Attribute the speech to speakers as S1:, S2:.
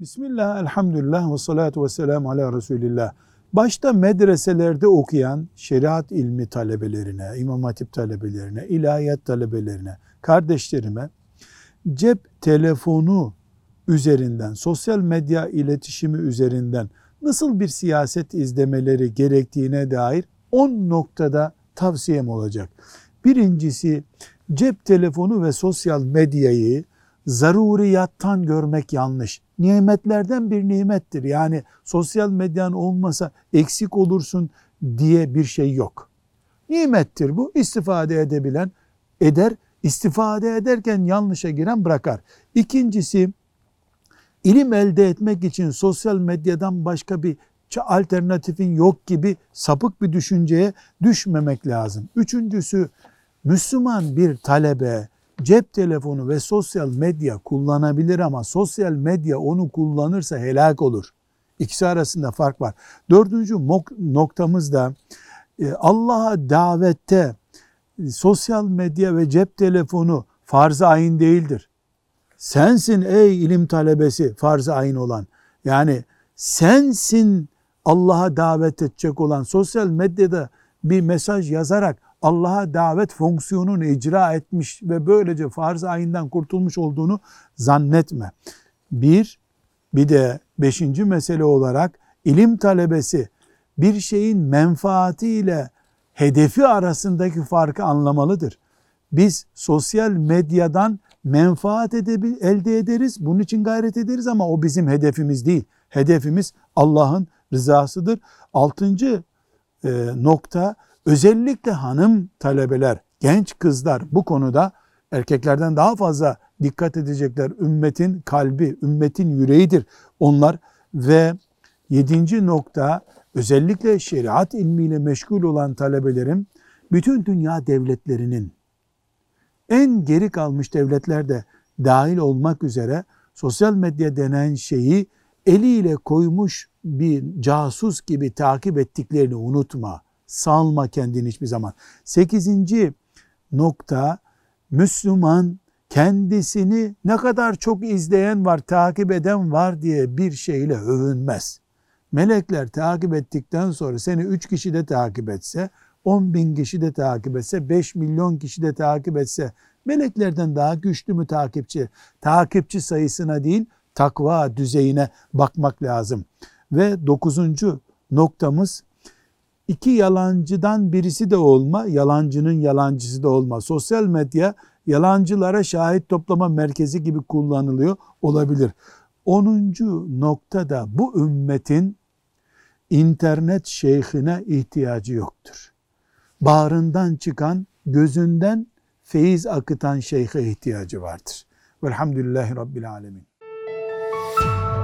S1: Bismillah, elhamdülillah ve salatu ve selamu ala Resulillah. Başta medreselerde okuyan şeriat ilmi talebelerine, imam hatip talebelerine, ilahiyat talebelerine, kardeşlerime cep telefonu üzerinden, sosyal medya iletişimi üzerinden nasıl bir siyaset izlemeleri gerektiğine dair 10 noktada tavsiyem olacak. Birincisi cep telefonu ve sosyal medyayı zaruriyattan görmek yanlış. Nimetlerden bir nimettir. Yani sosyal medyan olmasa eksik olursun diye bir şey yok. Nimettir bu. İstifade edebilen eder. İstifade ederken yanlışa giren bırakar. İkincisi ilim elde etmek için sosyal medyadan başka bir alternatifin yok gibi sapık bir düşünceye düşmemek lazım. Üçüncüsü Müslüman bir talebe cep telefonu ve sosyal medya kullanabilir ama sosyal medya onu kullanırsa helak olur. İkisi arasında fark var. Dördüncü noktamız da e, Allah'a davette e, sosyal medya ve cep telefonu farz-ı ayin değildir. Sensin ey ilim talebesi farz-ı ayin olan. Yani sensin Allah'a davet edecek olan sosyal medyada bir mesaj yazarak Allah'a davet fonksiyonunu icra etmiş ve böylece farz ayından kurtulmuş olduğunu zannetme. Bir, bir de beşinci mesele olarak ilim talebesi bir şeyin menfaatiyle hedefi arasındaki farkı anlamalıdır. Biz sosyal medyadan menfaat edebil, elde ederiz, bunun için gayret ederiz ama o bizim hedefimiz değil. Hedefimiz Allah'ın rızasıdır. Altıncı e, nokta Özellikle hanım talebeler, genç kızlar bu konuda erkeklerden daha fazla dikkat edecekler. Ümmetin kalbi, ümmetin yüreğidir onlar ve yedinci nokta özellikle şeriat ilmiyle meşgul olan talebelerin bütün dünya devletlerinin en geri kalmış devletler de dahil olmak üzere sosyal medya denen şeyi eliyle koymuş bir casus gibi takip ettiklerini unutma. Salma kendini hiçbir zaman. Sekizinci nokta Müslüman kendisini ne kadar çok izleyen var, takip eden var diye bir şeyle övünmez. Melekler takip ettikten sonra seni üç kişi de takip etse, on bin kişi de takip etse, beş milyon kişi de takip etse, meleklerden daha güçlü mü takipçi? Takipçi sayısına değil, takva düzeyine bakmak lazım. Ve dokuzuncu noktamız iki yalancıdan birisi de olma, yalancının yalancısı da olma. Sosyal medya yalancılara şahit toplama merkezi gibi kullanılıyor olabilir. Onuncu noktada bu ümmetin internet şeyhine ihtiyacı yoktur. Bağrından çıkan, gözünden feyiz akıtan şeyhe ihtiyacı vardır. Velhamdülillahi Rabbil Alemin. you